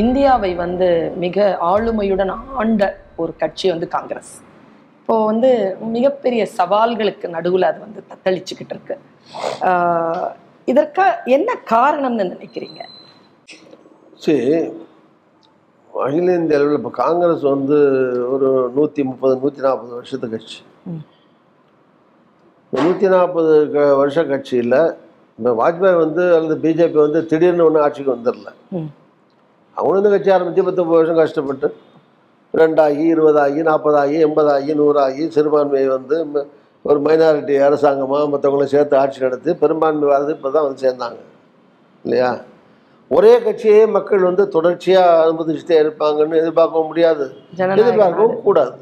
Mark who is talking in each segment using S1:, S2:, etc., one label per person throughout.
S1: இந்தியாவை வந்து மிக ஆளுமையுடன் ஆண்ட ஒரு கட்சி வந்து காங்கிரஸ். இப்போ வந்து மிகப்பெரிய சவால்களுக்கு நடுவுல அது வந்து தத்தளிச்சுக்கிட்டு இருக்கு. இதற்கா என்ன காரணம்னு நினைக்கிறீங்க?
S2: சரி அகில இந்திய அளவில் இப்போ காங்கிரஸ் வந்து ஒரு நூற்றி முப்பது நூற்றி நாற்பது வருஷத்து கட்சி. நூற்றி நாற்பது க வருஷ கட்சியில் இந்த வாஜ்பாய் வந்து அல்லது பிஜேபி வந்து திடீர்னு ஒன்று ஆட்சிக்கு வந்துடல
S1: ம்.
S2: அவனும் இந்த கட்சி ஆரம்பித்து பத்தொம்பது வருஷம் கஷ்டப்பட்டு ரெண்டாகி இருபதாகி நாற்பதாகி எண்பதாகி நூறாகி சிறுபான்மையை வந்து ஒரு மைனாரிட்டி அரசாங்கமாக மற்றவங்களும் சேர்த்து ஆட்சி நடத்தி பெரும்பான்மை வரது இப்போ தான் வந்து சேர்ந்தாங்க. இல்லையா? ஒரே கட்சியே மக்கள் வந்து தொடர்ச்சியாக அனுமதிச்சுட்டே இருப்பாங்கன்னு எதிர்பார்க்கவும் முடியாது. எதிர்பார்க்கவும் கூடாது.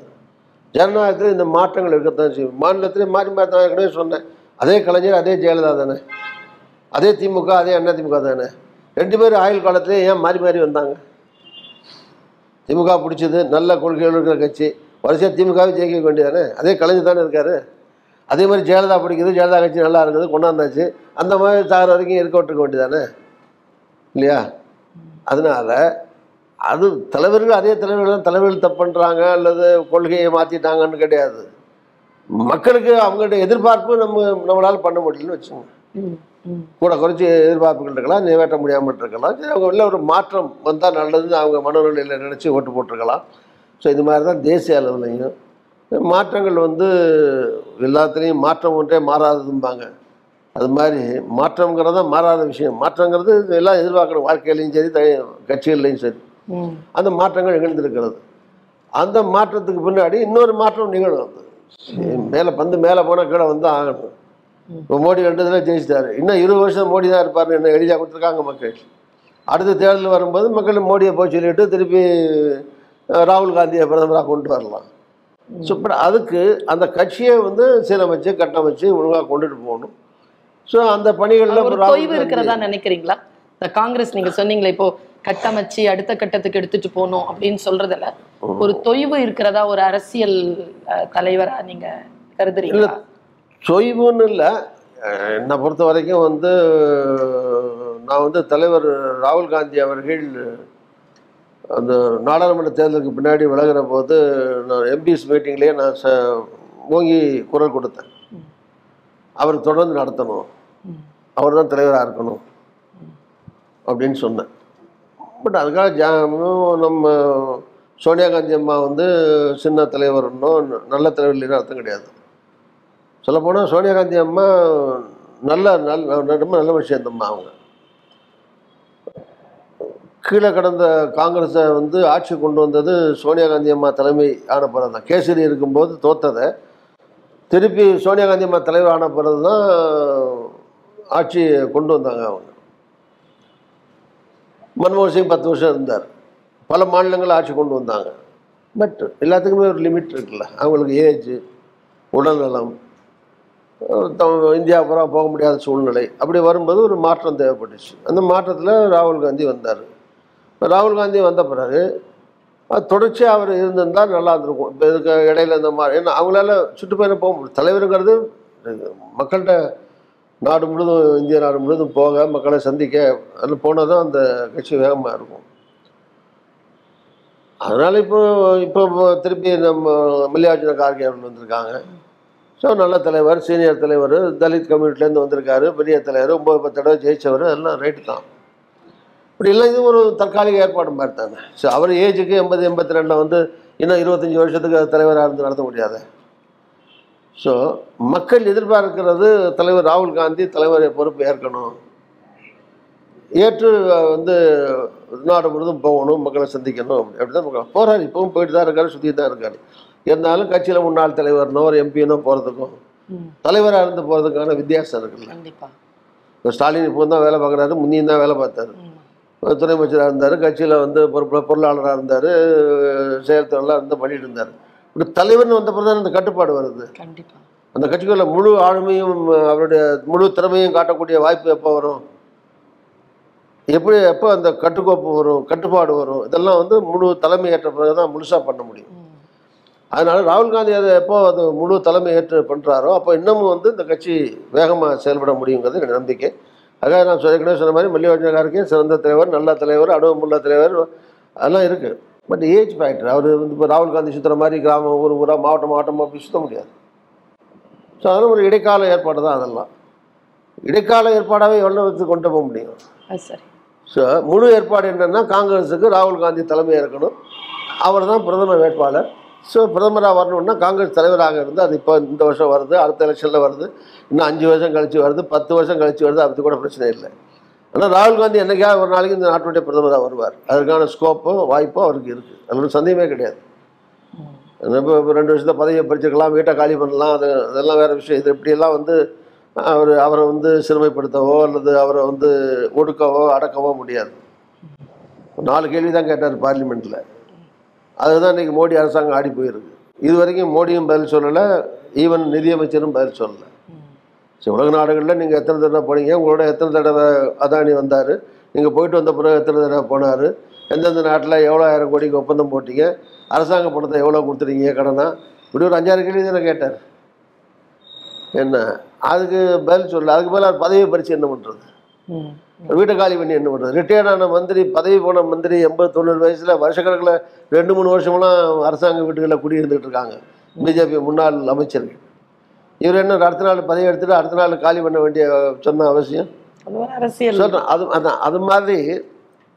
S2: ஜனநாயகத்தில் இந்த மாற்றங்கள் இருக்கத்தான் செய்யும். மாநிலத்திலே மாறி மாறி நான் ஏற்கனவே சொன்னேன். அதே கலைஞர் அதே ஜெயலலிதா தானே. அதே திமுக அதே அண்ணா திமுக தானே. ரெண்டு பேரும் ஆயுள் காலத்திலே ஏன் மாறி மாறி வந்தாங்க? திமுக பிடிச்சது நல்ல கொள்கைகள் இருக்கிற கட்சி. வரிசையாக திமுகவே ஜெயிக்க வேண்டியதானே? அதே கலைஞர் தானே இருக்காரு. அதே மாதிரி ஜெயலலிதா பிடிக்குது ஜெயலலிதா கட்சி நல்லா இருக்குது கொண்டாந்தாச்சு. அந்த மாதிரி சாகிற வரைக்கும் இருக்க விட்டுருக்க வேண்டியதானே? இல்லையா? அதனால அது தலைவர்கள் அதே தலைவர்கள் தலைவர்கள் தப்பு பண்ணுறாங்க அல்லது கொள்கையை மாற்றிட்டாங்கன்னு கிடையாது. மக்களுக்கு அவங்கள்ட்ட எதிர்பார்ப்பு நம்ம நம்மளால் பண்ண முடியலன்னு வச்சுக்கோங்க. கூட குறைச்சி எதிர்பார்ப்புகள் இருக்கலாம் நிறைவேற்ற முடியாமல் இருக்கலாம். சரி அவங்க உள்ள ஒரு மாற்றம் வந்தால் நல்லதுன்னு அவங்க மனநிலையில் நினச்சி ஓட்டு போட்டிருக்கலாம். ஸோ இது மாதிரி தான் தேசிய அளவுலையும். மாற்றங்கள் வந்து எல்லாத்துலேயும் மாற்றம் ஒன்றே மாறாததும்பாங்க. அது மாதிரி மாற்றங்கிறது தான் மாறாத விஷயம். மாற்றங்கிறது எல்லாம் எதிர்பார்க்குற வாழ்க்கையிலையும் சரி கட்சிகள்லையும் சரி. அந்த மாற்றங்கள் நிகழ்ந்திருக்கிறது. அந்த மாற்றத்துக்கு பின்னாடி இன்னொரு மாற்றம் நிகழும். அது மேலே பந்து மேலே போனால் கீழே வந்து ஆகணும். இப்போ மோடி ரெண்டு தடவை ஜெயிச்சிட்டாரு. இன்னும் இருபது வருஷம் மோடி தான் இருப்பார்னு என்ன எழுதியா கொடுத்துருக்காங்க மக்கள். அடுத்த தேர்தல் வரும்போது மக்கள் மோடியை போய் சொல்லிட்டு திருப்பி ராகுல் காந்தியை பிரதமராக கொண்டு வரலாம். ஸோ இப்போ அதுக்கு அந்த கட்சியை வந்து சீரமைச்சு கட்டமைச்சு ஒழுங்காக கொண்டுட்டு போகணும். ஸோ அந்த பணிகளில்
S1: ஒரு தொய்வு இருக்கிறதா நினைக்கிறீங்களா? இந்த காங்கிரஸ் நீங்க சொன்னீங்களே இப்போ கட்டமைச்சு அடுத்த கட்டத்துக்கு எடுத்துட்டு போகணும் அப்படின்னு சொல்றதுல ஒரு தொய்வு இருக்கிறதா ஒரு அரசியல் தலைவரா நீங்க கருதுறீங்களா?
S2: தொய்வுன்னு இல்லை. என்னை பொறுத்த வரைக்கும் வந்து நான் வந்து தலைவர் ராகுல் காந்தி அவர்கள் அந்த நாடாளுமன்ற தேர்தலுக்கு பின்னாடி விலகிற போது நான் எம்பிஎஸ் மீட்டிங்லேயே நான் ச ஓங்கி குரல் கொடுத்தேன். அவர் தொடர்ந்து நடத்தணும். அவர் தான் தலைவராக இருக்கணும். அப்படின்னு சொன்னேன். பட் அதுக்காக ஜா நம்ம சோனியா காந்தி அம்மா வந்து சின்ன தலைவர்னோ நல்ல தலைவர் இல்லைன்னு அர்த்தம் கிடையாது. சொல்லப்போனால் சோனியா காந்தி அம்மா நல்ல நல்ல ரொம்ப நல்ல விஷயந்தம்மா அவங்க. கீழே கடந்த காங்கிரஸை வந்து ஆட்சி கொண்டு வந்தது சோனியா காந்தி அம்மா தலைமை ஆன பிறகு தான் கேசரி இருக்கும்போது தோத்ததை. திருப்பி சோனியா காந்தி அம்மா தலைவர் ஆன பிறகு தான் ஆட்சி கொண்டு வந்தாங்க அவங்க. மன்மோகன் சிங் பத்து வருஷம் இருந்தார். பல மாநிலங்கள் ஆட்சி கொண்டு வந்தாங்க. பட் எல்லாத்துக்குமே ஒரு லிமிட் இருக்குல்ல. அவங்களுக்கு ஏஜ் உடல்நலம் இந்தியா பூரா போக முடியாத சூழ்நிலை. அப்படி வரும்போது ஒரு மாற்றம் தேவைப்பட்டுச்சு. அந்த மாற்றத்தில் ராகுல் காந்தி வந்தார். ராகுல் காந்தி வந்த பிறகு தொடர்ச்சியாக அவர் இருந்திருந்தால் நல்லா இருந்திருக்கும். இப்போ இதுக்கு இடையில இந்த மாதிரி ஏன்னா அவங்களால சுற்றுப்பயணம் போக முடியும் தலைவருங்கிறது மக்கள்கிட்ட நாடு முழுதும் இந்திய நாடு முழுதும் போக மக்களை சந்திக்க அதில் போனால் தான் அந்த கட்சி வேகமாக இருக்கும். அதனால் இப்போ இப்போ திருப்பி நம்ம மல்லிகார்ஜுன கார்கே அவர்கள் வந்திருக்காங்க. ஸோ நல்ல தலைவர் சீனியர் தலைவர் தலித் கம்யூனிட்டிலேருந்து வந்திருக்காரு பெரிய தலைவர் ஒம்பது பத்து தடவை ஜெயிச்சவர் எல்லாம் ரைட்டு தான். இப்படி இல்லை இது ஒரு தற்காலிக ஏற்பாடு மாதிரி தானே. ஸோ அவர் ஏஜுக்கு எண்பது எண்பத்தி ரெண்டில் வந்து இன்னும் இருபத்தஞ்சி வருஷத்துக்கு தலைவராக இருந்து நடத்த முடியாது. ஸோ மக்கள் எதிர்பார்க்கிறது தலைவர் ராகுல் காந்தி தலைவரை பொறுப்பு ஏற்கணும். ஏற்று வந்து நாடு முழுதும் போகணும் மக்களை சந்திக்கணும். அப்படி தான் போகிறார் இப்பவும் போயிட்டு தான் இருக்காரு சுற்றி தான் இருக்காரு. இருந்தாலும் கட்சியில் முன்னாள் தலைவர்னோ ஒரு எம்பினோ போகிறதுக்கும் தலைவராக இருந்து போகிறதுக்கான வித்தியாசம் இருக்குல்ல.
S1: கண்டிப்பா.
S2: இப்போ ஸ்டாலின் இப்போ தான் வேலை பார்க்குறாரு முன்னியும் தான் வேலை பார்த்தாரு. துணை அமைச்சராக இருந்தார் கட்சியில் வந்து பொறுப்பு பொருளாளராக இருந்தார் செயல்தொழிலாக இருந்து பண்ணிட்டு இருந்தார். இப்படி தலைவர்னு வந்த பிறகு தான் இந்த கட்டுப்பாடு வருது.
S1: கண்டிப்பா.
S2: அந்த கட்சிக்குள்ள முழு ஆளுமையும் அவருடைய முழு திறமையும் காட்டக்கூடிய வாய்ப்பு எப்போ வரும்? எப்படி எப்போ அந்த கட்டுக்கோப்பு வரும் கட்டுப்பாடு வரும்? இதெல்லாம் வந்து முழு தலைமை ஏற்ற பிறகு தான் முழுசாக பண்ண முடியும். அதனால ராகுல் காந்தி அதை எப்போ அது முழு தலைமை ஏற்று பண்ணுறாரோ அப்போ இன்னமும் வந்து இந்த கட்சி வேகமாக செயல்பட முடியுங்கிறது என்னோட நம்பிக்கை. அதுக்காக நான் சொ- ஏற்கனவே சொன்ன மாதிரி மல்லிகார்ஜுன கார்கே சிறந்த தலைவர் நல்ல தலைவர் அனுபவமுள்ள தலைவர் அதெல்லாம் இருக்குது பட் ஏஜ் ஃபேக்டர் அவர் வந்து இப்போ ராகுல் காந்தி சுற்றுற மாதிரி கிராமம் ஊர் ஊராக மாவட்டம் மாவட்டமாக போய் சுத்த முடியாது. ஸோ அதெல்லாம் ஒரு இடைக்கால ஏற்பாடு தான் அதெல்லாம். இடைக்கால ஏற்பாடாகவே எவ்வளோ வச்சு கொண்டு போக முடியும்?
S1: சரி.
S2: ஸோ முழு ஏற்பாடு என்னென்னா காங்கிரஸுக்கு ராகுல் காந்தி தலைமை இருக்கணும் அவர் தான் பிரதமர் வேட்பாளர். ஸோ பிரதமராக வரணும்னா காங்கிரஸ் தலைவராக இருந்து அது இப்போ இந்த வருஷம் வருது அடுத்த எலெக்ஷனில் வருது. இன்னும் அஞ்சு வருஷம் கழிச்சு வருது பத்து வருஷம் கழிச்சு வருது அது கூட பிரச்சனை இல்லை. ஆனால் ராகுல் காந்தி என்றைக்காக ஒரு நாளைக்கு இந்த நாட்டுடைய பிரதமராக வருவார். அதற்கான ஸ்கோப்பும் வாய்ப்பும் அவருக்கு இருக்குது அதில் சந்தேகமே கிடையாது. இப்போ ரெண்டு வருஷத்தை பதவியை பறிச்சுக்கலாம் வீட்டை காலி பண்ணலாம் அது அதெல்லாம் வேறு விஷயம். இது இப்படியெல்லாம் வந்து அவர் அவரை வந்து சிறுமைப்படுத்தவோ அல்லது அவரை வந்து ஒடுக்கவோ அடக்கவோ முடியாது. நாலு கேள்வி தான் கேட்டார் பார்லிமெண்ட்டில் அதுதான் இன்னைக்கு மோடி அரசாங்கம் ஆடி போயிருக்கு. இது வரைக்கும் மோடியும் பதில் சொல்லலை ஈவன் நிதியமைச்சரும் பதில் சொல்லலை. சரி உலக நாடுகளில் நீங்கள் எத்தனை தடவை போனீங்க? உங்களோட எத்தனை தடவை அதானி வந்தார்? நீங்கள் போயிட்டு வந்த பிறகு எத்தனை தடவை போனார்? எந்தெந்த நாட்டில் எவ்வளோ ஆயிரம் கோடிக்கு ஒப்பந்தம் போட்டீங்க? அரசாங்க பணத்தை எவ்வளோ கொடுத்துருக்கீங்க கடனா? இப்படி ஒரு அஞ்சாறு கேள்வி தானே கேட்டார். என்ன? அதுக்கு பதில் சொல்லலை. அதுக்கு பதில் அவர் பதவி பறித்து என்ன பண்ணுறது வீட்டை காலி பண்ணி என்ன பண்ணுறது ரிட்டையர்ட் ஆன மந்திரி பதவி போன மந்திரி எண்பது தொண்ணூறு வயசில் வருஷக்கணக்கில் ரெண்டு மூணு வருஷமெல்லாம் அரசாங்க வீட்டுகளில் குடியிருந்துட்டு இருக்காங்க. பிஜேபி முன்னாள் அமைச்சர்கள். இவர் என்ன அடுத்த நாள் பதவி எடுத்துட்டு அடுத்த நாள் காலி பண்ண வேண்டிய சொன்ன அவசியம்?
S1: அரசியல்.
S2: சொல்கிறேன் அது அதான் அது மாதிரி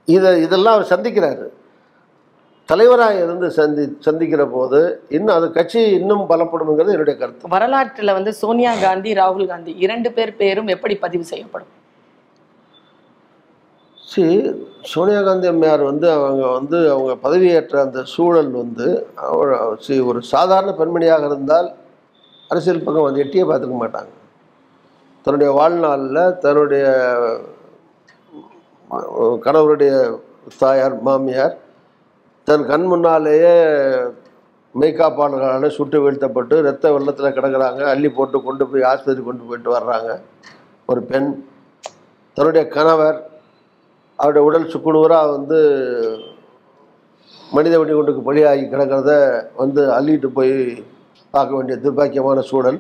S2: இதை இதெல்லாம் அவர் சந்திக்கிறாரு. தலைவராக இருந்து சந்தி சந்திக்கிற போது இன்னும் அது கட்சி இன்னும் பலப்படும்ங்கிறது என்னுடைய கருத்து.
S1: வரலாற்றுல வந்து சோனியா காந்தி ராகுல் காந்தி இரண்டு பேர் பேரும் எப்படி பதிவு செய்யப்படும்?
S2: சரி சோனியா காந்தி அம்மையார் வந்து அவங்க வந்து அவங்க பதவியேற்ற அந்த சூழல் வந்து அவர் சி ஒரு சாதாரண பெண்மணியாக இருந்தால் அரசியல் பக்கம் வந்து எட்டியே பார்த்துக்க மாட்டாங்க. தன்னுடைய வாழ்நாளில் தன்னுடைய கணவருடைய தாயார் மாமியார் தன் கண் முன்னாலேயே மெய்காப்பாளர்களால் சுட்டு வீழ்த்தப்பட்டு ரத்த வெள்ளத்தில் கிடக்குறாங்க. அள்ளி போட்டு கொண்டு போய் ஆஸ்பத்திரி கொண்டு போயிட்டு வர்றாங்க. ஒரு பெண். தன்னுடைய கணவர் அவருடைய உடல் சுக்குநூறாக வந்து மனித வெடிகுண்டுக்கு பலியாகி கிடக்கிறத வந்து அள்ளிட்டு போய் பார்க்க வேண்டிய துர்பாக்கியமான சூழல்.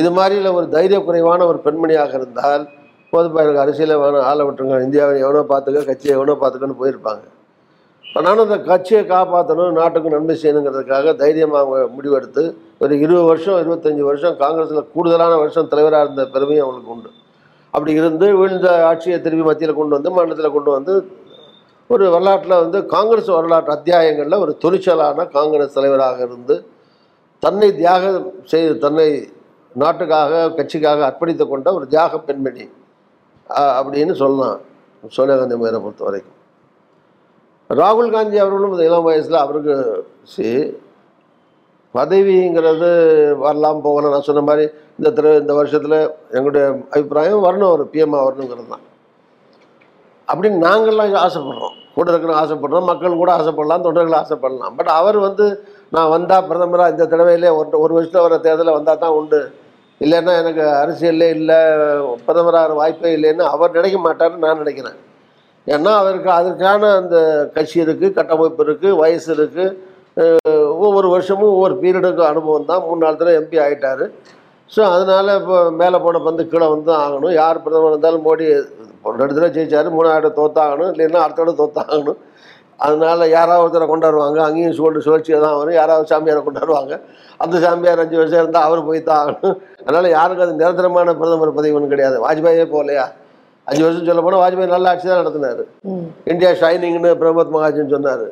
S2: இது மாதிரியில் ஒரு தைரிய குறைவான ஒரு பெண்மணியாக இருந்தால் போதுப்பா எனக்கு அரசியலை வேணும் ஆளை விட்டுருங்க. இந்தியாவை எவனோ பார்த்துக்க கட்சியை எவனோ பார்த்துக்கன்னு போயிருப்பாங்க. நானும் அந்த கட்சியை காப்பாற்றணும் நாட்டுக்கு நன்மை செய்யணுங்கிறதுக்காக தைரியமாக அவங்க முடிவெடுத்து ஒரு இருபது வருஷம் இருபத்தஞ்சி வருஷம் காங்கிரஸில் கூடுதலான வருஷம் தலைவராக இருந்த பெருமையும் அவங்களுக்கு உண்டு. அப்படி இருந்து வீழ்ந்த ஆட்சியை திரும்பி மத்தியில் கொண்டு வந்து மாநிலத்தில் கொண்டு வந்து ஒரு வரலாற்றில் வந்து காங்கிரஸ் வரலாற்று அத்தியாயங்களில் ஒரு துணிச்சலான காங்கிரஸ் தலைவராக இருந்து தன்னை தியாகம் செய்து தன்னை நாட்டுக்காக கட்சிக்காக அர்ப்பணித்து கொண்ட ஒரு தியாக பெண்மணி அப்படின்னு சொல்லலாம். சோனியா காந்தி மேரை பொறுத்த வரைக்கும் ராகுல் காந்தி அவர்களும் இந்த இளம் வயசில் அவருக்கு சி பதவிங்கிறது வரலாம் போகலாம். நான் சொன்ன மாதிரி இந்த தடவை இந்த வருஷத்தில் எங்களுடைய அபிப்பிராயம் வரணும் ஒரு பிஎம்ஆ வரணுங்கிறது தான். அப்படின்னு நாங்கள்லாம் ஆசைப்படுறோம். கூட இருக்கணும் ஆசைப்படுறோம் மக்கள் கூட ஆசைப்படலாம் தொண்டர்கள் ஆசைப்படலாம். பட் அவர் வந்து நான் வந்தால் பிரதமராக இந்த தடவையிலே ஒரு ஒரு வருஷத்தில் வர தேர்தலில் வந்தால் தான் உண்டு. இல்லைன்னா எனக்கு அரசியல்லே இல்லை பிரதமராக வாய்ப்பே இல்லைன்னு அவர் நினைக்க மாட்டார்னு நான் நினைக்கிறேன். ஏன்னா அவருக்கு அதற்கான அந்த கட்சி இருக்குது கட்டமைப்பு இருக்குது வயசு இருக்குது ஒவ்வொரு வருஷமும் ஒவ்வொரு பீரியடுக்கு அனுபவம் தான். மூணு நாலு தடவை எம்பி ஆகிட்டாரு ஸோ அதனால் இப்போ மேலே போன பந்து கீழே வந்து ஆகணும். யார் பிரதமர் இருந்தாலும் மோடி ரெண்டு தடவை ஜெயிச்சாரு. மூணாவது தோத்தாகணும். இல்லைன்னா அடுத்த தடவை தோத்தாகணும். அதனால் யாராவது ஒருத்தரை கொண்டாடுவாங்க அங்கேயும் சூழல் சுழற்சியாக தான் வரும். யாராவது சாமியாரை கொண்டாடுவாங்க அந்த சாமியார் அஞ்சு வருஷம் இருந்தால் அவர் போய் தான் ஆகணும். அதனால் யாருக்கும் அது நிரந்தரமான பிரதமர் பதவி ஒன்றும் கிடையாது. வாஜ்பாயே போகலையா? அஞ்சு வருஷம் சொல்ல போனால் வாஜ்பாய் நல்ல ஆட்சி தான் நடத்தினார். இந்தியா ஷைனிங்னு பிரமோத் மகாஜன் சொன்னார்.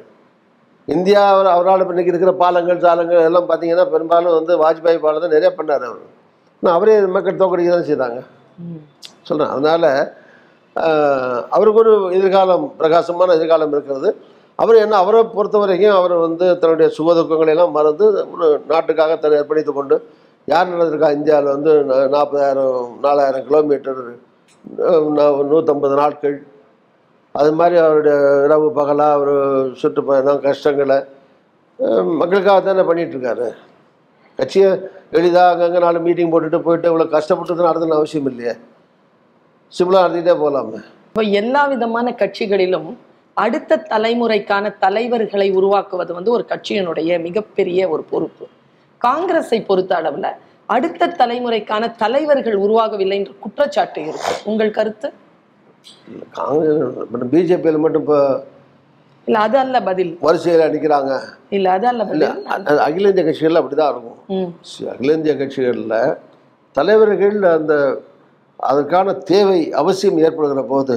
S2: இந்தியா அவர் அவரால் இன்னைக்கு இருக்கிற பாலங்கள் சாலங்கள் எல்லாம் பார்த்தீங்கன்னா பெரும்பாலும் வந்து வாஜ்பாய் பாலம் தான் நிறைய பண்ணார் அவர். ஆனால் அவரே மக்கள் தோக்கடிக்க தான் செய்தாங்க. சொல்கிறேன் அதனால் அவருக்கு ஒரு எதிர்காலம் பிரகாசமான எதிர்காலம் இருக்கிறது. அவர் என்ன அவரை பொறுத்த வரைக்கும் அவர் வந்து தன்னுடைய சுகதுக்கங்களை எல்லாம் மறந்து ஒரு நாட்டுக்காக தன்னை அர்ப்பணித்து கொண்டு யார் நடந்திருக்கா இந்தியாவில் வந்து நாற்பதாயிரம் நாலாயிரம் கிலோமீட்டர் நூற்றம்பது நாட்கள் அது மாதிரி அவருடைய இரவு பகலாக அவர் சுற்றுப்பயணம் கஷ்டங்களை. மக்களுக்காக தானே பண்ணிகிட்ருக்காரு கட்சியை எளிதாக அங்கங்கே நாலு மீட்டிங் போட்டுட்டு போயிட்டு இவ்வளோ கஷ்டப்பட்டு நடத்தணும் அவசியம் இல்லையே. சிம்பிளாக நடத்திட்டே போகலாமே
S1: இப்போ எல்லா விதமான கட்சிகளிலும் அடுத்த தலைமுறைக்கான தலைவர்களை உருவாக்குவது வந்து ஒரு கட்சியினுடைய மிகப்பெரிய ஒரு பொறுப்பு. காங்கிரஸை பொறுத்த அளவில் அடுத்த தலைமுறைக்கான தலைவர்கள் உருவாகவில்லை என்ற குற்றச்சாட்டு இருக்கு. உங்கள் கருத்து?
S2: காங்கிரஸ் பிஜேபியில் மட்டும் இப்போ
S1: இல்ல அது அல்ல பதில்.
S2: வரிசையில் நிற்கிறாங்க
S1: இல்ல அது அல்ல
S2: இல்லை
S1: பதில்
S2: அகில இந்திய கட்சிகளில் அப்படி தான் இருக்கும் அகில இந்திய கட்சிகளில் தலைவர்கள் அந்த அதற்கான தேவை அவசியம் ஏற்படுகிற போது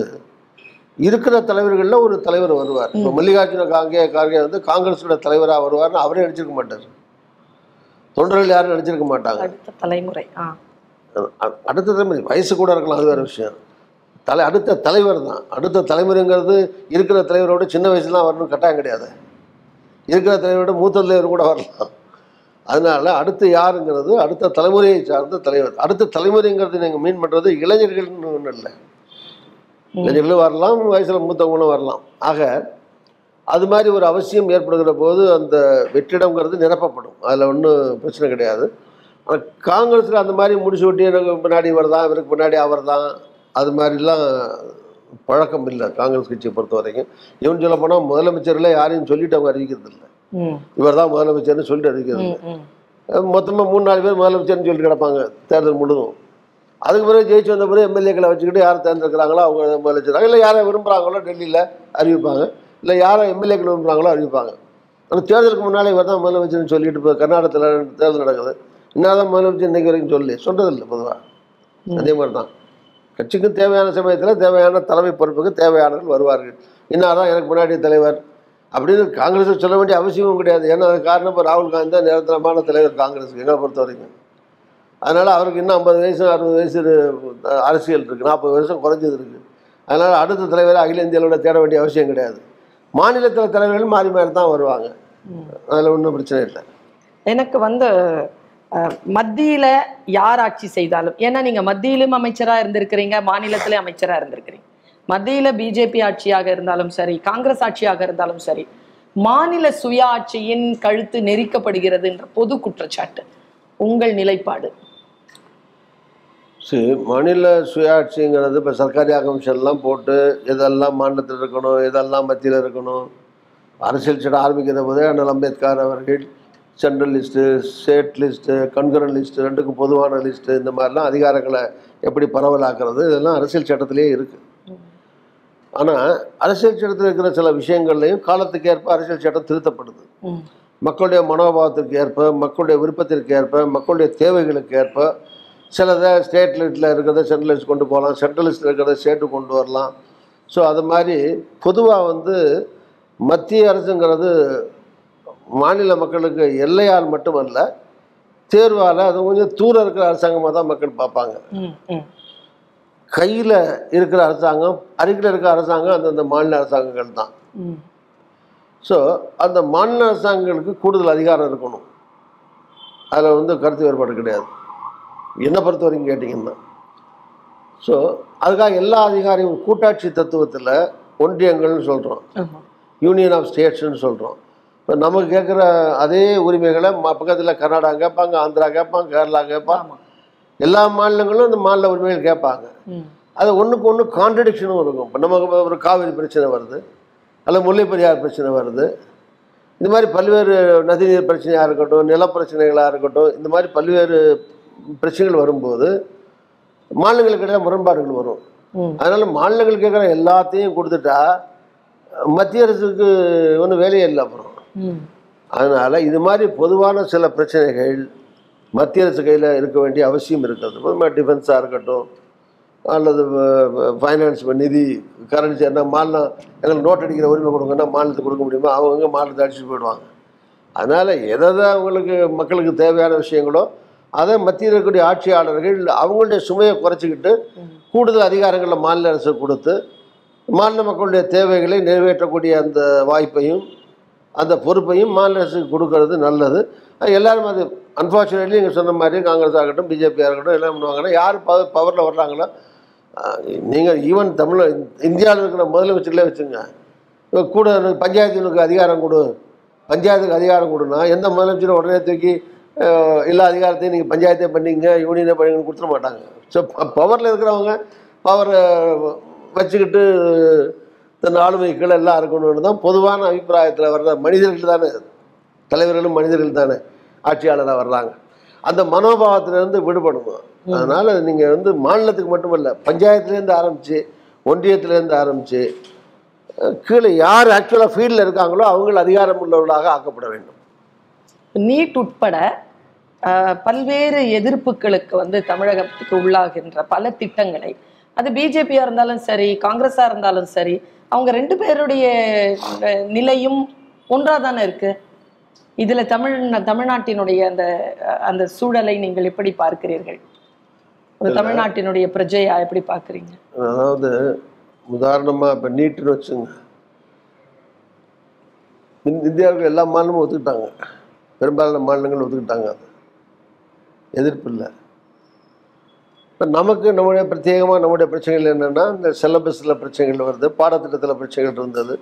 S2: இருக்கிற தலைவர்களில் ஒரு தலைவர் வருவார். இப்போ மல்லிகார்ஜுன காங்கே கார்கே வந்து காங்கிரஸோட தலைவராக வருவார்னு அவரே நினச்சிருக்க மாட்டார். தொண்டர்கள் யாரும் நினச்சிருக்க மாட்டாங்க.
S1: அடுத்த தலைமுறை
S2: அடுத்த தலைமுறை வயசு கூட இருக்கலாம் அது வேற விஷயம். தலை அடுத்த தலைவர் தான். அடுத்த தலைமுறைங்கிறது இருக்கிற தலைவரோட சின்ன வயசுல தான் வரணும் கட்டாயம் கிடையாது. இருக்கிற தலைவரோட மூத்த தலைவர் கூட வரலாம். அதனால அடுத்து யாருங்கிறது அடுத்த தலைமுறையை சார்ந்த தலைவர். அடுத்த தலைமுறைங்கிறது நீங்கள் மீன் பண்ணுறது இளைஞர்கள்னு ஒன்றும் இல்லை. இளைஞர்களும் வரலாம் வயசில் மூத்தவங்களும் வரலாம். ஆக அது மாதிரி ஒரு அவசியம் ஏற்படுகிற போது அந்த வெற்றிடங்கிறது நிரப்பப்படும். அதில் ஒன்றும் பிரச்சனை கிடையாது. ஆனால் காங்கிரஸில் அந்த மாதிரி முடிச்சு விட்டு எனக்கு பின்னாடி இவர் தான் இவருக்கு பின்னாடி அவர் தான் அது மாதிரிலாம் பழக்கம் இல்லை காங்கிரஸ் கட்சியை பொறுத்த வரைக்கும் இவன் சொல்ல போனால் முதலமைச்சர்ல யாரையும் சொல்லிட்டு அவங்க அறிவிக்கிறது இல்லை. இவர் தான் முதலமைச்சர்னு சொல்லிட்டு அறிவிக்கிறது
S1: ம்
S2: மொத்தமாக மூணு நாலு பேர் முதலமைச்சர்னு சொல்லிட்டு கிடப்பாங்க தேர்தல் முழுதும். அதுக்கு பிறகு ஜெயிச்சு வந்த பிறகு எம்எல்ஏக்களை வச்சுக்கிட்டு யார் தேர்ந்தெடுக்கிறாங்களோ அவங்க முதலமைச்சர் இல்லை யாரை விரும்புகிறாங்களோ டெல்லியில் அறிவிப்பாங்க இல்லை யாரை எம்எல்ஏக்கள் விரும்புகிறாங்களோ அறிவிப்பாங்க. ஆனால் தேர்தலுக்கு முன்னாலே இவர் தான் முதலமைச்சர்னு சொல்லிட்டு இப்போ கர்நாடகத்தில் தேர்தல் நடக்குது. என்னதான் முதலமைச்சர் இன்னைக்கு வரைக்கும் சொல்லி சொல்கிறதில்ல பொதுவாக அதே மாதிரி தான் கட்சிக்கும் தேவையான சமயத்தில் தேவையான தலைமை பொறுப்புக்கு தேவையானவர்கள் வருவார்கள். இன்னாதான் எனக்கு முன்னாடி தலைவர்? அப்படின்னு காங்கிரஸ் சொல்ல வேண்டிய அவசியமும் கிடையாது. ஏன்னா அது காரணம் இப்போ ராகுல் காந்தி தான் நிரந்தரமான தலைவர் காங்கிரஸுக்கு எங்களை பொறுத்த வரைக்கும் அதனால் அவருக்கு இன்னும் ஐம்பது வயசு அறுபது வயசு அரசியல் இருக்குது நாற்பது வருஷம் குறைஞ்சது இருக்குது அதனால் அடுத்த தலைவரை அகில இந்தியாவோட தேட வேண்டிய அவசியம் கிடையாது. மாநிலத்தில் தலைவர்கள் மாறி மாறி தான் வருவாங்க. அதில் ஒன்றும் பிரச்சனை இல்லை.
S1: எனக்கு வந்து மத்தியில யார் ஆட்சி செய்தாலும் ஏன்னா நீங்க மத்தியிலும் அமைச்சரா இருந்திருக்கிறீங்க மாநிலத்திலே அமைச்சரா இருந்திருக்கிறீங்க. மத்தியில பிஜேபி ஆட்சியாக இருந்தாலும் சரி காங்கிரஸ் ஆட்சியாக இருந்தாலும் சரி மாநில சுயாட்சியின் கழுத்து நெரிக்கப்படுகிறது என்ற பொது குற்றச்சாட்டு உங்கள் நிலைப்பாடு?
S2: சரி மாநில சுயாட்சிங்கிறது இப்போ சர்க்காரி கமிஷன்லாம் போட்டு இதெல்லாம் மாநிலத்தில் இருக்கணும் இதெல்லாம் மத்தியில் இருக்கணும். அரசியல் சட்டம் ஆரம்பிக்கிற போதே அண்ணல் அம்பேத்கர் அவர்கள் central list state list concurrent list ரெண்டுக்கும் பொதுவான லிஸ்ட்டு இந்த மாதிரிலாம் அதிகாரங்களை எப்படி பரவலாக்குறது இதெல்லாம் அரசியல் சட்டத்திலேயே இருக்குது ஆனால் அரசியல் சட்டத்தில் இருக்கிற சில விஷயங்கள்லையும் காலத்துக்கு ஏற்ப அரசியல் சட்டம் திருத்தப்படுது. மக்களுடைய மனோபாவத்திற்கு ஏற்ப மக்களுடைய விருப்பத்திற்கு ஏற்ப மக்களுடைய தேவைகளுக்கு ஏற்ப சிலதை ஸ்டேட் லிஸ்ட்டில் இருக்கிறத சென்ட்ரல் லிஸ்ட் கொண்டு போகலாம் சென்ட்ரல் லிஸ்ட்டில் இருக்கிறத ஸ்டேட்டு கொண்டு வரலாம். ஸோ அது மாதிரி பொதுவாக வந்து மத்திய அரசுங்கிறது மாநில மக்களுக்கு எல்லையால் மட்டுமல்ல தேர்வால் அது கொஞ்சம் தூரம் இருக்கிற அரசாங்கமாக தான் மக்கள் பார்ப்பாங்க. கையில் இருக்கிற அரசாங்கம் அருகில் இருக்கிற அரசாங்கம் அந்தந்த மாநில அரசாங்கங்கள் தான். ஸோ அந்த மாநில அரசாங்கங்களுக்கு கூடுதல் அதிகாரம் இருக்கணும். அதில் வந்து கருத்து வேறுபாடு கிடையாது. என்னை பொறுத்த வரைக்கும் கேட்டிங்கன்னா. ஸோ அதுக்காக எல்லா அதிகாரியும் கூட்டாட்சி தத்துவத்தில் ஒன்றியங்கள்னு சொல்கிறோம். யூனியன் ஆஃப் ஸ்டேட்ஸ்னு சொல்கிறோம் இப்போ நமக்கு கேட்குற அதே உரிமைகளை பக்கத்தில் கர்நாடகா கேட்பாங்க ஆந்திரா கேட்பாங்க கேரளா கேட்பாங்க.
S1: ஆமா.
S2: எல்லா மாநிலங்களும் இந்த மாநில உரிமைகள் கேட்பாங்க. அது ஒன்றுக்கு ஒன்று கான்ட்ரடிக்ஷனும் இருக்கும். இப்போ நமக்கு ஒரு காவிரி பிரச்சனை வருது அல்ல முல்லை பெரியார் பிரச்சனை வருது. இந்த மாதிரி பல்வேறு நதிநீர் பிரச்சனையாக இருக்கட்டும் நில பிரச்சனைகளாக இருக்கட்டும் இந்த மாதிரி பல்வேறு பிரச்சனைகள் வரும்போது மாநிலங்களுக்கு இடையில முரண்பாடுகள் வரும். அதனால் மாநிலங்கள் கேட்குற எல்லாத்தையும் கொடுத்துட்டா மத்திய அரசுக்கு ஒன்றும் வேலையே இல்லை அப்புறம். அதனால் இது மாதிரி பொதுவான சில பிரச்சனைகள் மத்திய அரசு கையில் இருக்க வேண்டிய அவசியம் இருக்கிறது. பொதுவாக டிஃபென்ஸாக இருக்கட்டும் அல்லது ஃபைனான்ஸ் நிதி கரன்சி என்ன மாநிலம் எங்களுக்கு நோட் அடிக்கிற உரிமை கொடுங்கன்னா மாநிலத்துக்கு கொடுக்க முடியுமா? அவங்கவுங்க மாநிலத்தை அடிச்சுட்டு போயிடுவாங்க. அதனால் எதை அவங்களுக்கு மக்களுக்கு தேவையான விஷயங்களோ அதை மத்தியில் இருக்கக்கூடிய ஆட்சியாளர்கள் அவங்களுடைய சுமையை குறைச்சிக்கிட்டு கூடுதல் அதிகாரங்களை மாநில அரசு கொடுத்து மாநில மக்களுடைய தேவைகளை நிறைவேற்றக்கூடிய அந்த வாய்ப்பையும் அந்த பொறுப்பையும் மாநில அரசுக்கு கொடுக்கறது நல்லது. அது எல்லாரும் அது அன்ஃபார்ச்சுனேட்லி நீங்கள் சொன்ன மாதிரி காங்கிரஸ் ஆகட்டும் பிஜேபியாக இருக்கட்டும் எல்லாம் பண்ணுவாங்கன்னா யார் பவர் பவரில் வர்றாங்களோ நீங்கள் ஈவன் தமிழ் இந்தியாவில் இருக்கிற முதலமைச்சர்களே வச்சுங்க. கூட எனக்கு பஞ்சாயத்துகளுக்கு அதிகாரம் கொடு பஞ்சாயத்துக்கு அதிகாரம் கொடுனா எந்த முதலமைச்சரும் உடனே தூக்கி எல்லா அதிகாரத்தையும் நீங்கள் பஞ்சாயத்தே பண்ணிங்க யூனியனே பண்ணீங்கன்னு கொடுத்துட மாட்டாங்க. ஸோ பவரில் இருக்கிறவங்க பவரை வச்சுக்கிட்டு தன் ஆளுமை கீழே எல்லாம் இருக்கணும்னு தான் பொதுவான அபிப்பிராயத்தில் வர்ற மனிதர்கள் தானே. தலைவர்களும் மனிதர்கள் தானே. ஆட்சியாளராக வர்றாங்க. அந்த மனோபாவத்திலிருந்து விடுபடணும். அதனால் நீங்கள் வந்து மாநிலத்துக்கு மட்டுமல்ல பஞ்சாயத்துலேருந்து ஆரம்பித்து ஒன்றியத்திலேருந்து ஆரம்பித்து கீழே யார் ஆக்சுவலாக ஃபீல்டில் இருக்காங்களோ அவங்கள் அதிகாரம் உள்ளவர்களாக ஆக்கப்பட வேண்டும்.
S1: நீட் உட்பட பல்வேறு எதிர்ப்புகளுக்கு வந்து தமிழகத்துக்கு உள்ளாகின்ற பல திட்டங்களை அது பிஜேபியா இருந்தாலும் சரி காங்கிரஸா இருந்தாலும் சரி அவங்க ரெண்டு பேருடைய நிலையும் ஒன்றா தானே இருக்கு? இதுல தமிழ் தமிழ்நாட்டினுடைய அந்த அந்த சூழலை நீங்கள் எப்படி பார்க்கிறீர்கள்? தமிழ்நாட்டினுடைய பிரஜையா எப்படி பார்க்கறீங்க?
S2: அதாவது உதாரணமாக இப்போ நீட்டுன்னு வச்சுங்க. இந்த- இந்தியாவுக்கு எல்லா மாநிலமும் ஒத்துக்கிட்டாங்க. பெரும்பாலான மாநிலங்கள் ஒத்துக்கிட்டாங்க. எதிர்ப்பு இல்லை. இப்போ நமக்கு நம்முடைய பிரத்யேகமாக நம்முடைய பிரச்சனைகள் என்னென்னா இந்த சிலபஸில் பிரச்சனைகள் வருது பாடத்திட்டத்தில் பிரச்சனைகள் இருந்தது.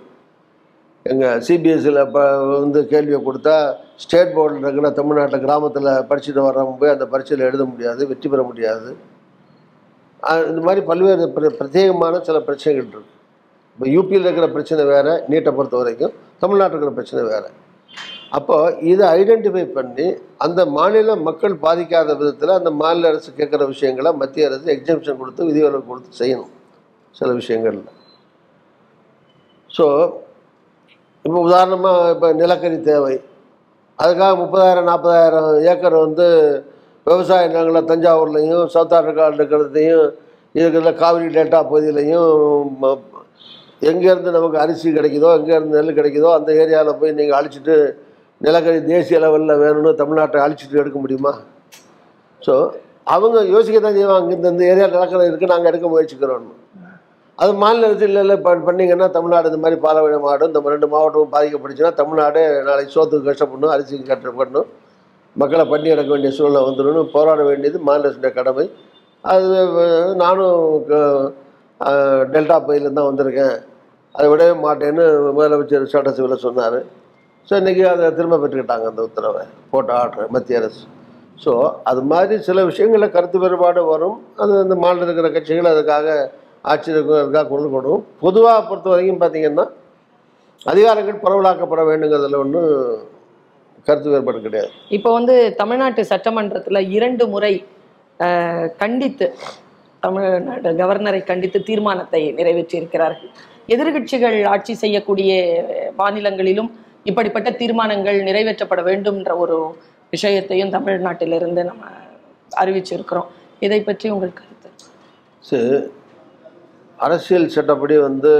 S2: எங்கள் சிபிஎஸ்சியில் இப்போ வந்து கேள்வியை கொடுத்தா ஸ்டேட் போர்டில் இருக்கிற தமிழ்நாட்டில் கிராமத்தில் படிச்சுட்டு வர்றவங்க போய் அந்த பரீட்சையில் எழுத முடியாது வெற்றி பெற முடியாது. இந்த மாதிரி பல்வேறு பிர- பிரத்யேகமான சில பிரச்சனைகள் இருக்குது இப்போ யூபியில் இருக்கிற பிரச்சனை வேறு நீட்டை பொறுத்த வரைக்கும் தமிழ்நாட்டில் இருக்கிற பிரச்சனை வேறு. அப்போ இதை ஐடென்டிஃபை பண்ணி அந்த மாநில மக்கள் பாதிக்காத விதத்தில் அந்த மாநில அரசு கேட்குற விஷயங்களை மத்திய அரசு எக்ஸம்ஷன் கொடுத்து விதிவிலக்கு கொடுத்து செய்யணும். சில விஷயங்களில். ஸோ இப்போ உதாரணமாக இப்போ நிலக்கரி தேவை. அதுக்காக முப்பதாயிரம் நாற்பதாயிரம் ஏக்கர் வந்து விவசாய நிலங்களை தஞ்சாவூர்லேயும் சவுத் ஆஃப்ரிக்காவில் இருக்கிறதையும் இருக்கிற காவிரி டெல்டா பகுதியிலையும் எங்கேருந்து நமக்கு அரிசி கிடைக்குதோ எங்கேருந்து நெல் கிடைக்குதோ அந்த ஏரியாவில் போய் நீங்கள் அழிச்சிட்டு நிலக்கரி தேசிய லெவலில் வேணும்னு தமிழ்நாட்டை அழிச்சிட்டு எடுக்க முடியுமா? ஸோ அவங்க யோசிக்க தான் செய்வாங்க. இந்த இந்த ஏரியா நிலக்கரி இருக்குது நாங்கள் எடுக்க முயற்சிக்கிறோம்னு. அது மாநில இல்லை இல்லை தமிழ்நாடு இந்த மாதிரி பாலவீன மாவட்டம் இந்த ரெண்டு மாவட்டமும் பாதிக்கப்படுச்சுன்னா தமிழ்நாடு நாளைக்கு சோத்துக்கு கஷ்டப்படணும் அரிசிக்கு கஷ்டப்படணும் மக்களை பண்ணி எடுக்க வேண்டிய சூழ்நிலை வந்துடும் போராட வேண்டியது மாநில அரசுடைய கடமை. அது நானும் க- டெல்டா பகுதியிலேருந்து தான் வந்திருக்கேன். அதை விடவே மாட்டேன்னு முதலமைச்சர் சட்டசபையில் சொன்னார். ஸோ இன்றைக்கி அதை திரும்ப பெற்றுக்கிட்டாங்க அந்த உத்தரவை போட்ட ஆர்டர் மத்திய அரசு. ஸோ அது மாதிரி சில விஷயங்களில் கருத்து வேறுபாடு வரும். அது அந்த மாநில இருக்கிற கட்சிகள் அதுக்காக ஆட்சி இருக்கிறதுக்காக கொண்டு கொடுக்கும். பொதுவாக பொறுத்த வரைக்கும் பார்த்தீங்கன்னா அதிகாரங்கள் பரவலாக்கப்பட வேண்டுங்கிறதுல ஒன்றும் கருத்து வேறுபாடு கிடையாது.
S1: இப்போ வந்து தமிழ்நாட்டு சட்டமன்றத்தில் இரண்டு முறை கண்டித்து தமிழ்நாடு கவர்னரை கண்டித்து தீர்மானத்தை நிறைவேற்றியிருக்கிறார்கள். எதிர்க்கட்சிகள் ஆட்சி செய்யக்கூடிய மாநிலங்களிலும் இப்படிப்பட்ட தீர்மானங்கள் நிறைவேற்றப்பட வேண்டும்ன்ற ஒரு விஷயத்தையும் தமிழ்நாட்டிலிருந்து நம்ம அறிவிச்சிருக்கிறோம். இதை பற்றி உங்கள் கருத்து?
S2: சரி அரசியல் சட்டப்படி வந்து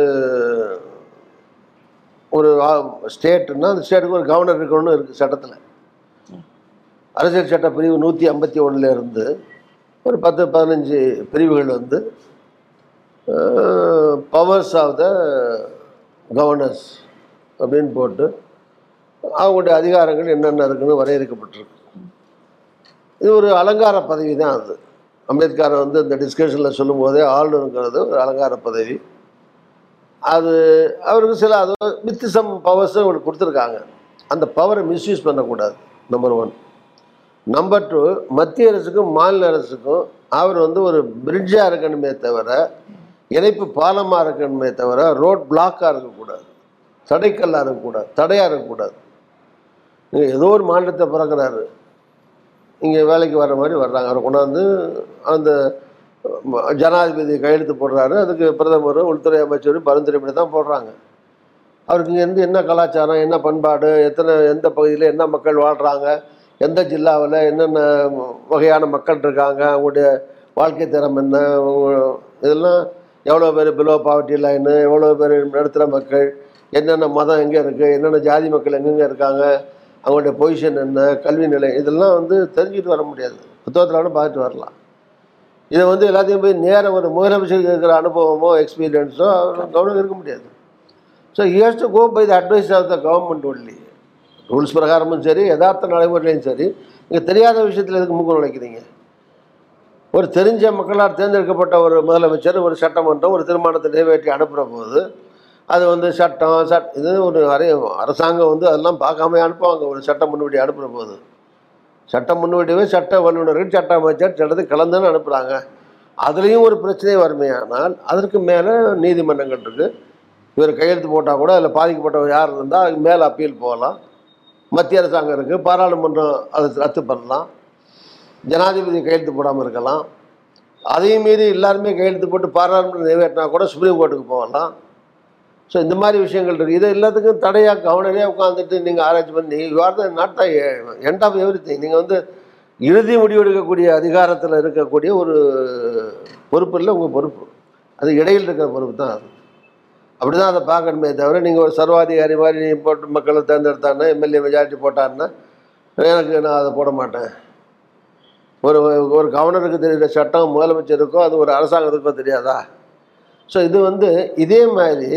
S2: ஒரு ஸ்டேட்டுன்னா அந்த ஸ்டேட்டுக்கு ஒரு கவர்னர் இருக்கணும்னு இருக்குது சட்டத்தில். அரசியல் சட்ட பிரிவு நூற்றி ஐம்பத்தி இருந்து ஒரு பத்து பதினஞ்சு பிரிவுகள் வந்து பவர்ஸ் ஆஃப் த கவர்னர்ஸ் அப்படின்னு போட்டு அவங்களுடைய அதிகாரங்கள் என்னென்ன இருக்குன்னு வரையறுக்கப்பட்டிருக்கு. இது ஒரு அலங்கார பதவி தான் அது. அம்பேத்கர் வந்து இந்த டிஸ்கஷனில் சொல்லும்போதே ஆளுநருங்கிறது ஒரு அலங்கார பதவி. அது அவருக்கு சில அது வித் சம் பவர்ஸும் அவங்களுக்கு கொடுத்துருக்காங்க. அந்த பவரை மிஸ்யூஸ் பண்ணக்கூடாது நம்பர் ஒன் நம்பர் டூ மத்திய அரசுக்கும் மாநில அரசுக்கும் அவர் வந்து ஒரு பிரிட்ஜாக இருக்கணுமே தவிர இணைப்பு பாலமாக இருக்கணுமே தவிர ரோட் பிளாக்காக இருக்கக்கூடாது. தடைக்கல்லாக இருக்கக்கூடாது தடையாக இருக்கக்கூடாது. இங்கே ஏதோ ஒரு மாநிலத்தை பிறக்கிறாரு. இங்கே வேலைக்கு வர்ற மாதிரி வர்றாங்க. அவரை கொண்டாந்து அந்த ம- ஜனாதிபதி கையெழுத்து போடுறாரு. அதுக்கு பிரதமர் உள்துறை அமைச்சர் பரிந்துரை பண்ணி தான் போடுறாங்க. அவருக்கு இங்கேருந்து என்ன கலாச்சாரம் என்ன பண்பாடு எத்தனை எந்த பகுதியில் என்ன மக்கள் வாழ்கிறாங்க எந்த ஜில்லாவில் என்னென்ன வகையான மக்கள் இருக்காங்க அவங்களுடைய வாழ்க்கை தரம் என்ன இதெல்லாம் எவ்வளோ பேர் பிலோ பாவர்ட்டி லைனு எவ்வளோ பேர் நடுத்தர மக்கள் என்னென்ன மதம் எங்கே இருக்குது என்னென்ன ஜாதி மக்கள் எங்கெங்கே இருக்காங்க அவங்களுடைய பொசிஷன் என்ன கல்வி நிலை இதெல்லாம் வந்து தெரிஞ்சுட்டு வர முடியாது. புத்தகத்தில் வேணும் பார்த்துட்டு வரலாம். இதை வந்து எல்லாத்தையும் போய் நேரம் ஒரு முதலமைச்சருக்கு இருக்கிற அனுபவமோ எக்ஸ்பீரியன்ஸோ கவனம் இருக்க முடியாது. So here's to go by the advice of the government only rules பிரகாரமும் சரி யதார்த்த நடைமுறையிலையும் சரி. நீங்கள் தெரியாத விஷயத்தில் எதுக்கு மூக்கம் நுழைக்கிறீங்க? ஒரு தெரிஞ்ச மக்களால் தேர்ந்தெடுக்கப்பட்ட ஒரு முதலமைச்சர் ஒரு சட்டமன்றம் ஒரு தீர்மானத்தை நிறைவேற்றி அனுப்புகிற போது அது வந்து சட்டம் சட் இது ஒரு அரை அரசாங்கம் வந்து அதெல்லாம் பார்க்காம அனுப்புவாங்க. ஒரு சட்ட முன்வடி அனுப்புகிற போது. சட்ட முன்வடிவே சட்ட வல்லுநர்கள் சட்ட அமைச்சர் சட்டத்தை கலந்துன்னு அனுப்புகிறாங்க அதுலேயும் ஒரு பிரச்சனை வறுமையானால் அதற்கு மேலே நீதிமன்றங்கள் இருக்குது இவர் கையெழுத்து போட்டால் கூட அதில் பாதிக்கப்பட்டவர் யார் இருந்தால் அதுக்கு மேலே அப்பீல் போகலாம். மத்திய அரசாங்கம் இருக்குது பாராளுமன்றம் அதை ரத்து பண்ணலாம். ஜனாதிபதி கையெழுத்து போடாமல் இருக்கலாம். அதையும் மீறி எல்லாருமே கையெழுத்து போட்டு பாராளுமன்றம் நிறைவேற்றினா கூட சுப்ரீம் கோர்ட்டுக்கு போகலாம். ஸோ இந்த மாதிரி விஷயங்கள் இருக்குது இது எல்லாத்துக்கும் தடையாக கவனரே உட்காந்துட்டு நீங்கள் ஆராய்ச்சி பண்ணி you're the not the end of everything நீங்கள் வந்து இறுதி முடிவெடுக்கக்கூடிய அதிகாரத்தில் இருக்கக்கூடிய ஒரு பொறுப்பு இல்லை உங்கள் பொறுப்பு. அது இடையில் இருக்கிற பொறுப்பு தான் அது. அப்படி தான் அதை பார்க்கணுமே தவிர நீங்கள் ஒரு சர்வாதிகாரி மாதிரி நீ போட்டு மக்களை தேர்ந்தெடுத்தாருன்னா எம்எல்ஏ மெஜாரிட்டி போட்டாருன்னா எனக்கு நான் அதை போட மாட்டேன். ஒரு ஒரு கவர்னருக்கு தெரியுற சட்டம் முதலமைச்சருக்கோ அது ஒரு அரசாங்கத்துக்கோ தெரியாதா? ஸோ இது வந்து இதே மாதிரி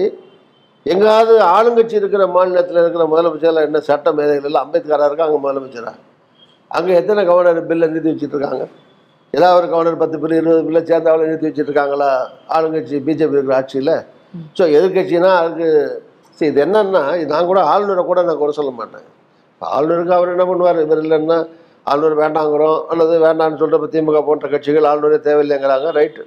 S2: எங்காவது ஆளுங்கட்சி இருக்கிற மாநிலத்தில் இருக்கிற முதலமைச்சர்லாம் என்ன சட்ட மேதைகள் எல்லாம் அம்பேத்கராக இருக்கா அங்கே முதலமைச்சராக அங்கே எத்தனை கவர்னர் பில்லை நிறுத்தி வச்சுட்ருக்காங்க ஏதாவது ஒரு கவர்னர் பத்து பில்லு இருபது பில்லை சேர்ந்தாவில் நிறுத்தி வச்சுட்ருக்காங்களா ஆளுங்கட்சி பிஜேபி இருக்கிற ஆட்சியில்? ஸோ எதிர்கட்சினா அதுக்கு சரி இது என்னன்னா நான் கூட ஆளுநரை கூட நான் குறை சொல்ல மாட்டேன். ஆளுநருக்கு அவர் என்ன பண்ணுவார்? இவர் இல்லைன்னா ஆளுநர் வேண்டாங்கிறோம் அல்லது வேண்டாம்னு சொல்கிறப்ப திமுக போன்ற கட்சிகள் ஆளுநரே தேவையில்லைங்கிறாங்க ரைட்டு.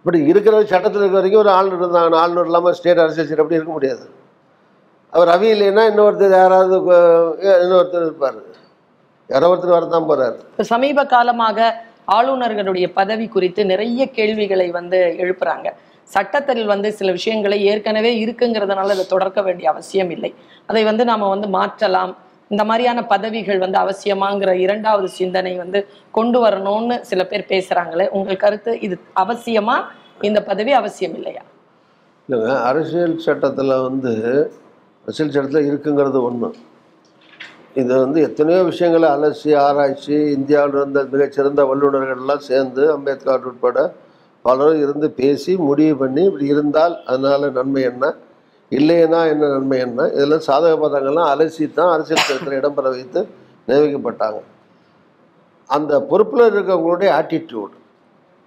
S2: இப்படி இருக்கிற சட்டத்தில் இருக்க வரைக்கும் ஒரு ஆளுநர் இருந்தாங்க. ஆளுநர் இல்லாமல் ஸ்டேட் அரசியல் அப்படி இருக்க முடியாது. அவர் ரவி இல்லைன்னா இன்னொருத்தர் யாராவது இன்னொருத்தர் இருப்பார். யாரோ ஒருத்தர் வரதான் போகிறார்
S1: இப்போ சமீப காலமாக ஆளுநர்களுடைய பதவி குறித்து நிறைய கேள்விகளை வந்து எழுப்புறாங்க. சட்டத்தில் வந்து சில விஷயங்களை ஏற்கனவே இருக்குங்கிறதுனால அதை தொடர்க்க வேண்டிய அவசியம் இல்லை. அதை வந்து நாம் வந்து மாற்றலாம். இந்த மாதிரியான பதவிகள் வந்து அவசியமாங்கிற இரண்டாவது சிந்தனை வந்து கொண்டு வரணும்னு சில பேர் பேசுறாங்களே உங்கள் கருத்து இது அவசியமா? இந்த பதவி அவசியம் இல்லையா?
S2: இல்லைங்க அரசியல் சட்டத்தில் வந்து அரசியல் சட்டத்தில் இருக்குங்கிறது ஒன்று இது வந்து எத்தனையோ விஷயங்களை அலசி ஆராய்ச்சி இந்தியாவில் இருந்த மிகச்சிறந்த வல்லுநர்கள்லாம் சேர்ந்து அம்பேத்கர் உட்பட பலரும் இருந்து பேசி முடிவு பண்ணி இப்படி இருந்தால் அதனால் நன்மை என்ன? இல்லைன்னா என்ன நன்மை என்ன? இதெல்லாம் சாதக பதங்கள்லாம் அலசி தான் அரசியல் சட்டத்தில் இடம்பெற வைத்து நியமிக்கப்பட்டாங்க. அந்த பொறுப்பில் இருக்கவங்களுடைய ஆட்டிடியூட்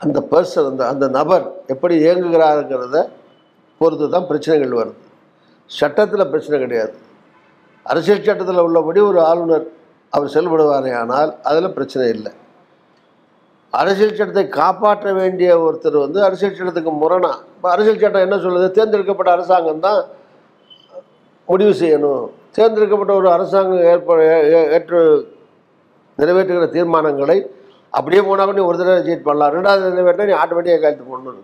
S2: அந்த பர்சன் அந்த அந்த நபர் எப்படி இயங்குகிறாருங்கிறத பொறுத்து தான் பிரச்சனைகள் வருது. சட்டத்தில் பிரச்சனை கிடையாது. அரசியல் சட்டத்தில் உள்ளபடி ஒரு ஆளுநர் அவர் செயல்படுவாரே ஆனால் அதில் பிரச்சனை இல்லை. அரசியல் சட்டத்தை காப்பாற்ற வேண்டிய ஒருத்தர் வந்து அரசியல் சட்டத்துக்கு முரணா. இப்போ அரசியல் சட்டம் என்ன சொல்லுது? தேர்ந்தெடுக்கப்பட்ட அரசாங்கம் தான் முடிவு செய்யணும். தேர்ந்தெடுக்கப்பட்ட ஒரு அரசாங்கம் ஏற்ப ஏற்று நிறைவேற்றுகிற தீர்மானங்களை அப்படியே போனால் கூட நீ ஒரு தடவை ரிஜெக்ட் பண்ணலாம். ரெண்டாவது நிறைவேற்றினா நீ ஆட்டோமேட்டிக்காக கையெழுத்து போடணும்.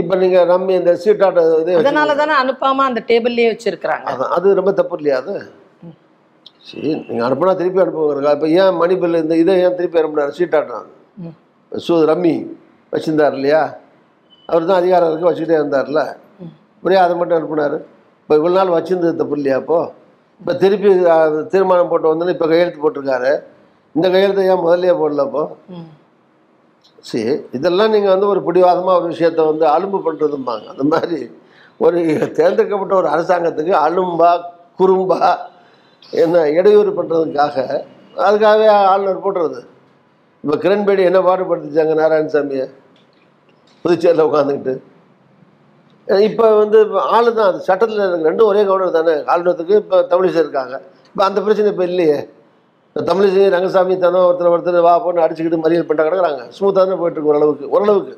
S2: இப்போ நீங்கள் நம்ம இந்த சீட்டாட்ட இதே
S1: அதனால தானே அனுப்பாம அந்த டேபிள்லயே வச்சிருக்கிறாங்க.
S2: அது ரொம்ப தப்பு இல்லையா அது? சரி நீங்கள் அனுப்புனா திருப்பி அனுப்புங்க இப்போ ஏன் மணி பில் இந்த இதை ஏன் திருப்பி அனுப்புனார்? சீட்டாட்டம்
S1: ம்.
S2: சு ரம்மி வச்சிருந்தார் இல்லையா? அவர் தான் அதிகாரம் இருக்கு வச்சுக்கிட்டே இருந்தார்ல ஒரே அதை மட்டும் அனுப்புனார். இப்போ இவ்வளோ நாள் வச்சிருந்தது தப்பு இல்லையா அப்போ இப்போ திருப்பி தீர்மானம் போட்டு வந்தோன்னே இப்போ கையெழுத்து போட்டிருக்காரு. இந்த கையெழுத்தை ஏன் முதல்லயே போடல அப்போ. சரி இதெல்லாம் நீங்கள் வந்து ஒரு பிடிவாதமாக ஒரு விஷயத்தை வந்து அலும்பு பண்ணுறதும்பாங்க அந்த மாதிரி ஒரு தேர்ந்தெடுக்கப்பட்ட ஒரு அரசாங்கத்துக்கு அலும்பா குறும்பா என்ன இடையூறு பண்ணுறதுக்காக அதுக்காகவே ஆளுநர் போட்டுறது. இப்போ கிரண்பேடி என்ன பாடுபடுத்திச்சாங்க நாராயணசாமியை? புதுச்சேரியில் உட்காந்துக்கிட்டு இப்போ வந்து ஆளு தான் அது சட்டத்தில் இருக்கு ரெண்டும் ஒரே கவர்னர் தானே. ஆளுநத்துக்கு இப்போ தமிழிசை இருக்காங்க. இப்போ அந்த பிரச்சனை இப்போ இல்லையே. இப்போ தமிழிசை ரங்கசாமி தானே ஒருத்தர் ஒருத்தர் வா போன்னு அடிச்சுக்கிட்டு மறியல் பண்ணிட்டு கிடக்குறாங்க. ஸ்மூத்தாக தான் போயிட்டு இருக்கு ஓரளவுக்கு ஓரளவுக்கு.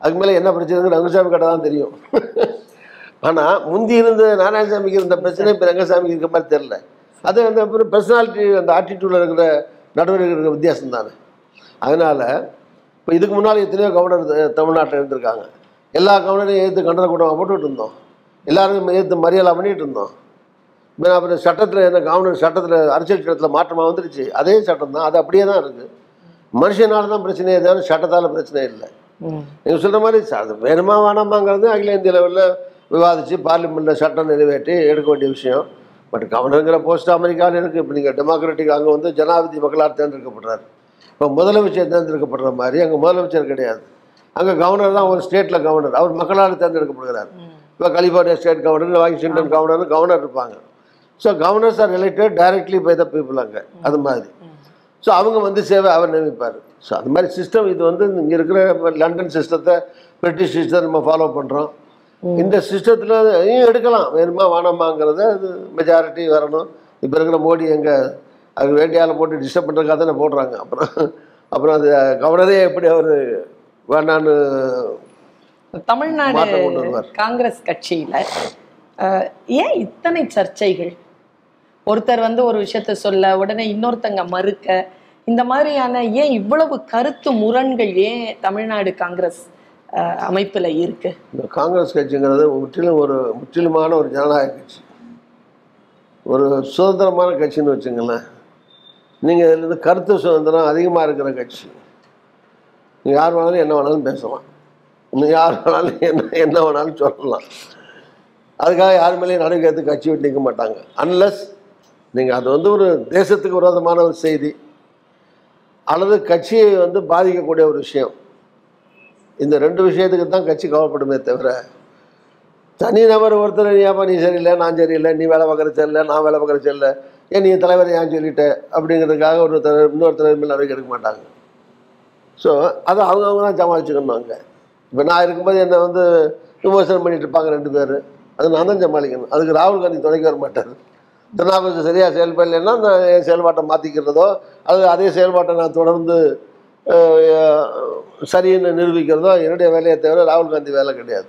S2: அதுக்கு மேலே என்ன பிரச்சனை ரங்கசாமி கிட்ட தான் தெரியும். ஆனால் முந்தி இருந்த நாராயணசாமிக்கு இருந்த பிரச்சனை இப்போ ரங்கசாமிக்கு இருக்க மாதிரி தெரில அது அந்த அப்புறம் பர்சனாலிட்டி அந்த ஆட்டிடியூடில் இருக்கிற நடவடிக்கை இருக்கிற வித்தியாசம் தானே அதனால் இப்போ இதுக்கு முன்னால் எத்தனையோ கவர்னர் தமிழ்நாட்டில் இருந்திருக்காங்க. எல்லா கவர்னரையும் எதிர்த்து கண்டன கூட்டமாக போட்டுட்டு இருந்தோம். எல்லாரும் எதிர்த்து மரியாதை பண்ணிட்டு இருந்தோம். இப்போ அப்புறம் சட்டத்தில் என்ன கவர்னர் சட்டத்தில் அரசியல் சட்டத்தில் மாற்றமாக வந்துருச்சு. அதே சட்டம் தான் அது அப்படியே தான் இருக்குது மனுஷனால தான் பிரச்சனையே தவிர சட்டத்தால் பிரச்சனை இல்லை. நீங்கள் சொல்கிற மாதிரி அது வேணுமா வேணாமாங்கிறது அகில இந்திய லெவலில் விவாதித்து பார்லிமெண்ட்டில் சட்டம் நிறைவேற்றி எடுக்க வேண்டிய விஷயம். பட் கவர்னருங்கிற போஸ்ட் அமெரிக்காவில் இருக்குது இப்போ நீங்கள் டெமோக்ராட்டிக் அங்கே வந்து ஜனாதிபதி மக்களால் தேர்ந்தெடுக்கப்படுறாரு. இப்போ முதலமைச்சர் தேர்ந்தெடுக்கப்படுற மாதிரி அங்கே முதலமைச்சர் கிடையாது. அங்கே கவர்னர் தான் ஒரு ஸ்டேட்டில் கவர்னர் அவர் மக்களால் தேர்ந்தெடுக்கப்படுகிறார். இப்போ California state governor Washington governor governor இருப்பாங்க. So governors are related directly by the people அங்கே. அது மாதிரி. ஸோ அவங்க வந்து சேவை அவர் நியமிப்பார். ஸோ அது மாதிரி சிஸ்டம் இது வந்து இங்கே இருக்கிற லண்டன் சிஸ்டத்தை பிரிட்டிஷ் சிஸ்டம் நம்ம ஃபாலோ பண்ணுறோம் இந்த சிஸ்டத்தில் எடுக்கலாம். வேணுமா வேணாமாங்கிறத அது மெஜாரிட்டி வரணும். இப்போ இருக்கிற மோடி எங்கே அதுக்கு வேண்டிய ஆளை போட்டு டிஸ்டர்ப் பண்ணுறதுக்காக தானே போடுறாங்க. அப்புறம் அப்புறம் அது கவர்னரே எப்படி அவர் வேண்டான்னு
S1: தமிழ்நாடு. காங்கிரஸ் கட்சியில ஏன் இத்தனை சர்ச்சைகள்? ஒருத்தர் வந்து ஒரு விஷயத்த சொல்ல உடனே இன்னொருத்தங்க மறுக்க இந்த மாதிரியான ஏன் இவ்வளவு கருத்து முரண்கள் ஏன் தமிழ்நாடு காங்கிரஸ் அமைப்பில் இருக்கு.
S2: இந்த காங்கிரஸ் கட்சிங்கிறது முற்றிலும் ஒரு முற்றிலுமான ஒரு ஜனநாயக கட்சி. ஒரு சுதந்திரமான கட்சின்னு வச்சுங்களேன் நீங்கள் இதில் இருந்து கருத்து சுதந்திரம் அதிகமாக இருக்கிற கட்சி. நீங்கள் யார் வேணாலும் என்ன வேணாலும் பேசலாம். நீங்கள் யார் வேணாலும் என்ன என்ன வேணாலும் சொல்லலாம். அதுக்காக யார் மேலேயும் நடவடிக்கை எடுத்து கட்சி விட்டு நிற்க மாட்டாங்க. அன்லஸ் நீங்கள் அது வந்து ஒரு தேசத்துக்கு விரோதமான ஒரு செய்தி. அல்லது கட்சியை வந்து பாதிக்கக்கூடிய ஒரு விஷயம். இந்த ரெண்டு விஷயத்துக்கு தான் கட்சி கவலைப்படுமே தவிர தனிநபர் ஒருத்தர் நீ ஏப்பா நீ சரியில்லை நான் சரியில்லை நீ வேலை பார்க்குற சரியில்லை நான் வேலை பார்க்குற சரியில்லை ஏன் நீ தலைவர் ஏன் சொல்லிட்ட? அப்படிங்கிறதுக்காக ஒரு தலைவர் இன்னொரு தலைவர் மேலே நடவடிக்கை எடுக்க மாட்டாங்க. ஸோ அதை அவங்க அவங்க தான் சமாளிச்சுக்கணும் அங்கே இப்போ நான் இருக்கும்போது என்னை வந்து விமர்சனம் பண்ணிட்டு இருப்பாங்க ரெண்டு பேர். அது நான் தான் சமாளிக்கணும். அதுக்கு ராகுல் காந்தி துணைக்கு வர மாட்டார். திருநாவுக்கு சரியாக செயல்படலைன்னா நான் என் செயல்பாட்டை மாற்றிக்கிறதோ அது அதே செயல்பாட்டை நான் தொடர்ந்து சரின்னு நிரூபிக்கிறதோ என்னுடைய வேலையை தவிர ராகுல் காந்தி வேலை கிடையாது.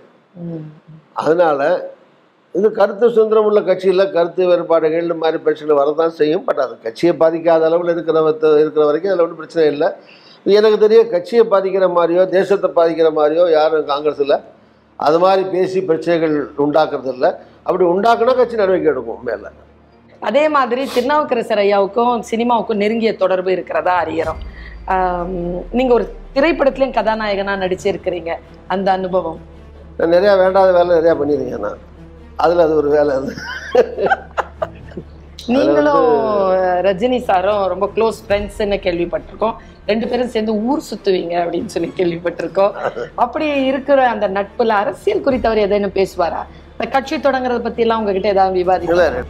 S2: அதனால் இது கருத்து சுதந்திரம் உள்ள கட்சியில் கருத்து வேறுபாடுகள் இந்த மாதிரி பிரச்சனை வரதான் செய்யும். பட் அது கட்சியை பாதிக்காத அளவில் இருக்கிற இருக்கிற வரைக்கும் அதில் ஒன்றும் பிரச்சனை இல்லை. எனக்கு தெரிய கட்சியை பாதிக்கிற மாதிரியோ தேசத்தை பாதிக்கிற மாதிரியோ யாரும் காங்கிரஸில் அது மாதிரி பேசி பிரச்சனைகள் உண்டாக்குறது இல்லை. அப்படி உண்டாக்குனா கட்சி நடவடிக்கை எடுக்கும் மேலே.
S1: அதே மாதிரி திருநாவுக்கரசர் ஐயாவுக்கும் சினிமாவுக்கும் நெருங்கிய தொடர்பு இருக்கிறதா அறியறோம் ஆம், நீங்க ஒரு திரைப்படத்திலயும் கதாநாயகனா நடிச்சிருக்கிறீங்க. அந்த அனுபவம்.
S2: நான் நிறையா வேண்டாத வேலை நிறையா பண்ணியிருக்கேன் நான். அதில் அது ஒரு வேலை அது.
S1: நீங்களும் ரஜினி சாரும் ரொம்ப க்ளோஸ் ஃப்ரெண்ட்ஸ்னு கேள்விப்பட்டிருக்கோம். ரெண்டு பேரும் சேர்ந்து ஊர் சுத்துவீங்க அப்படின்னு சொல்லி கேள்விப்பட்டிருக்கோம். அப்படி இருக்கிற அந்த நட்புல அரசியல் குறித்தவர் எதேனும் பேசுவாரா? இந்த கட்சி தொடங்குறத பத்தி எல்லாம் உங்ககிட்ட ஏதாவது விவாதிக்கலாம்.
S2: இல்லை.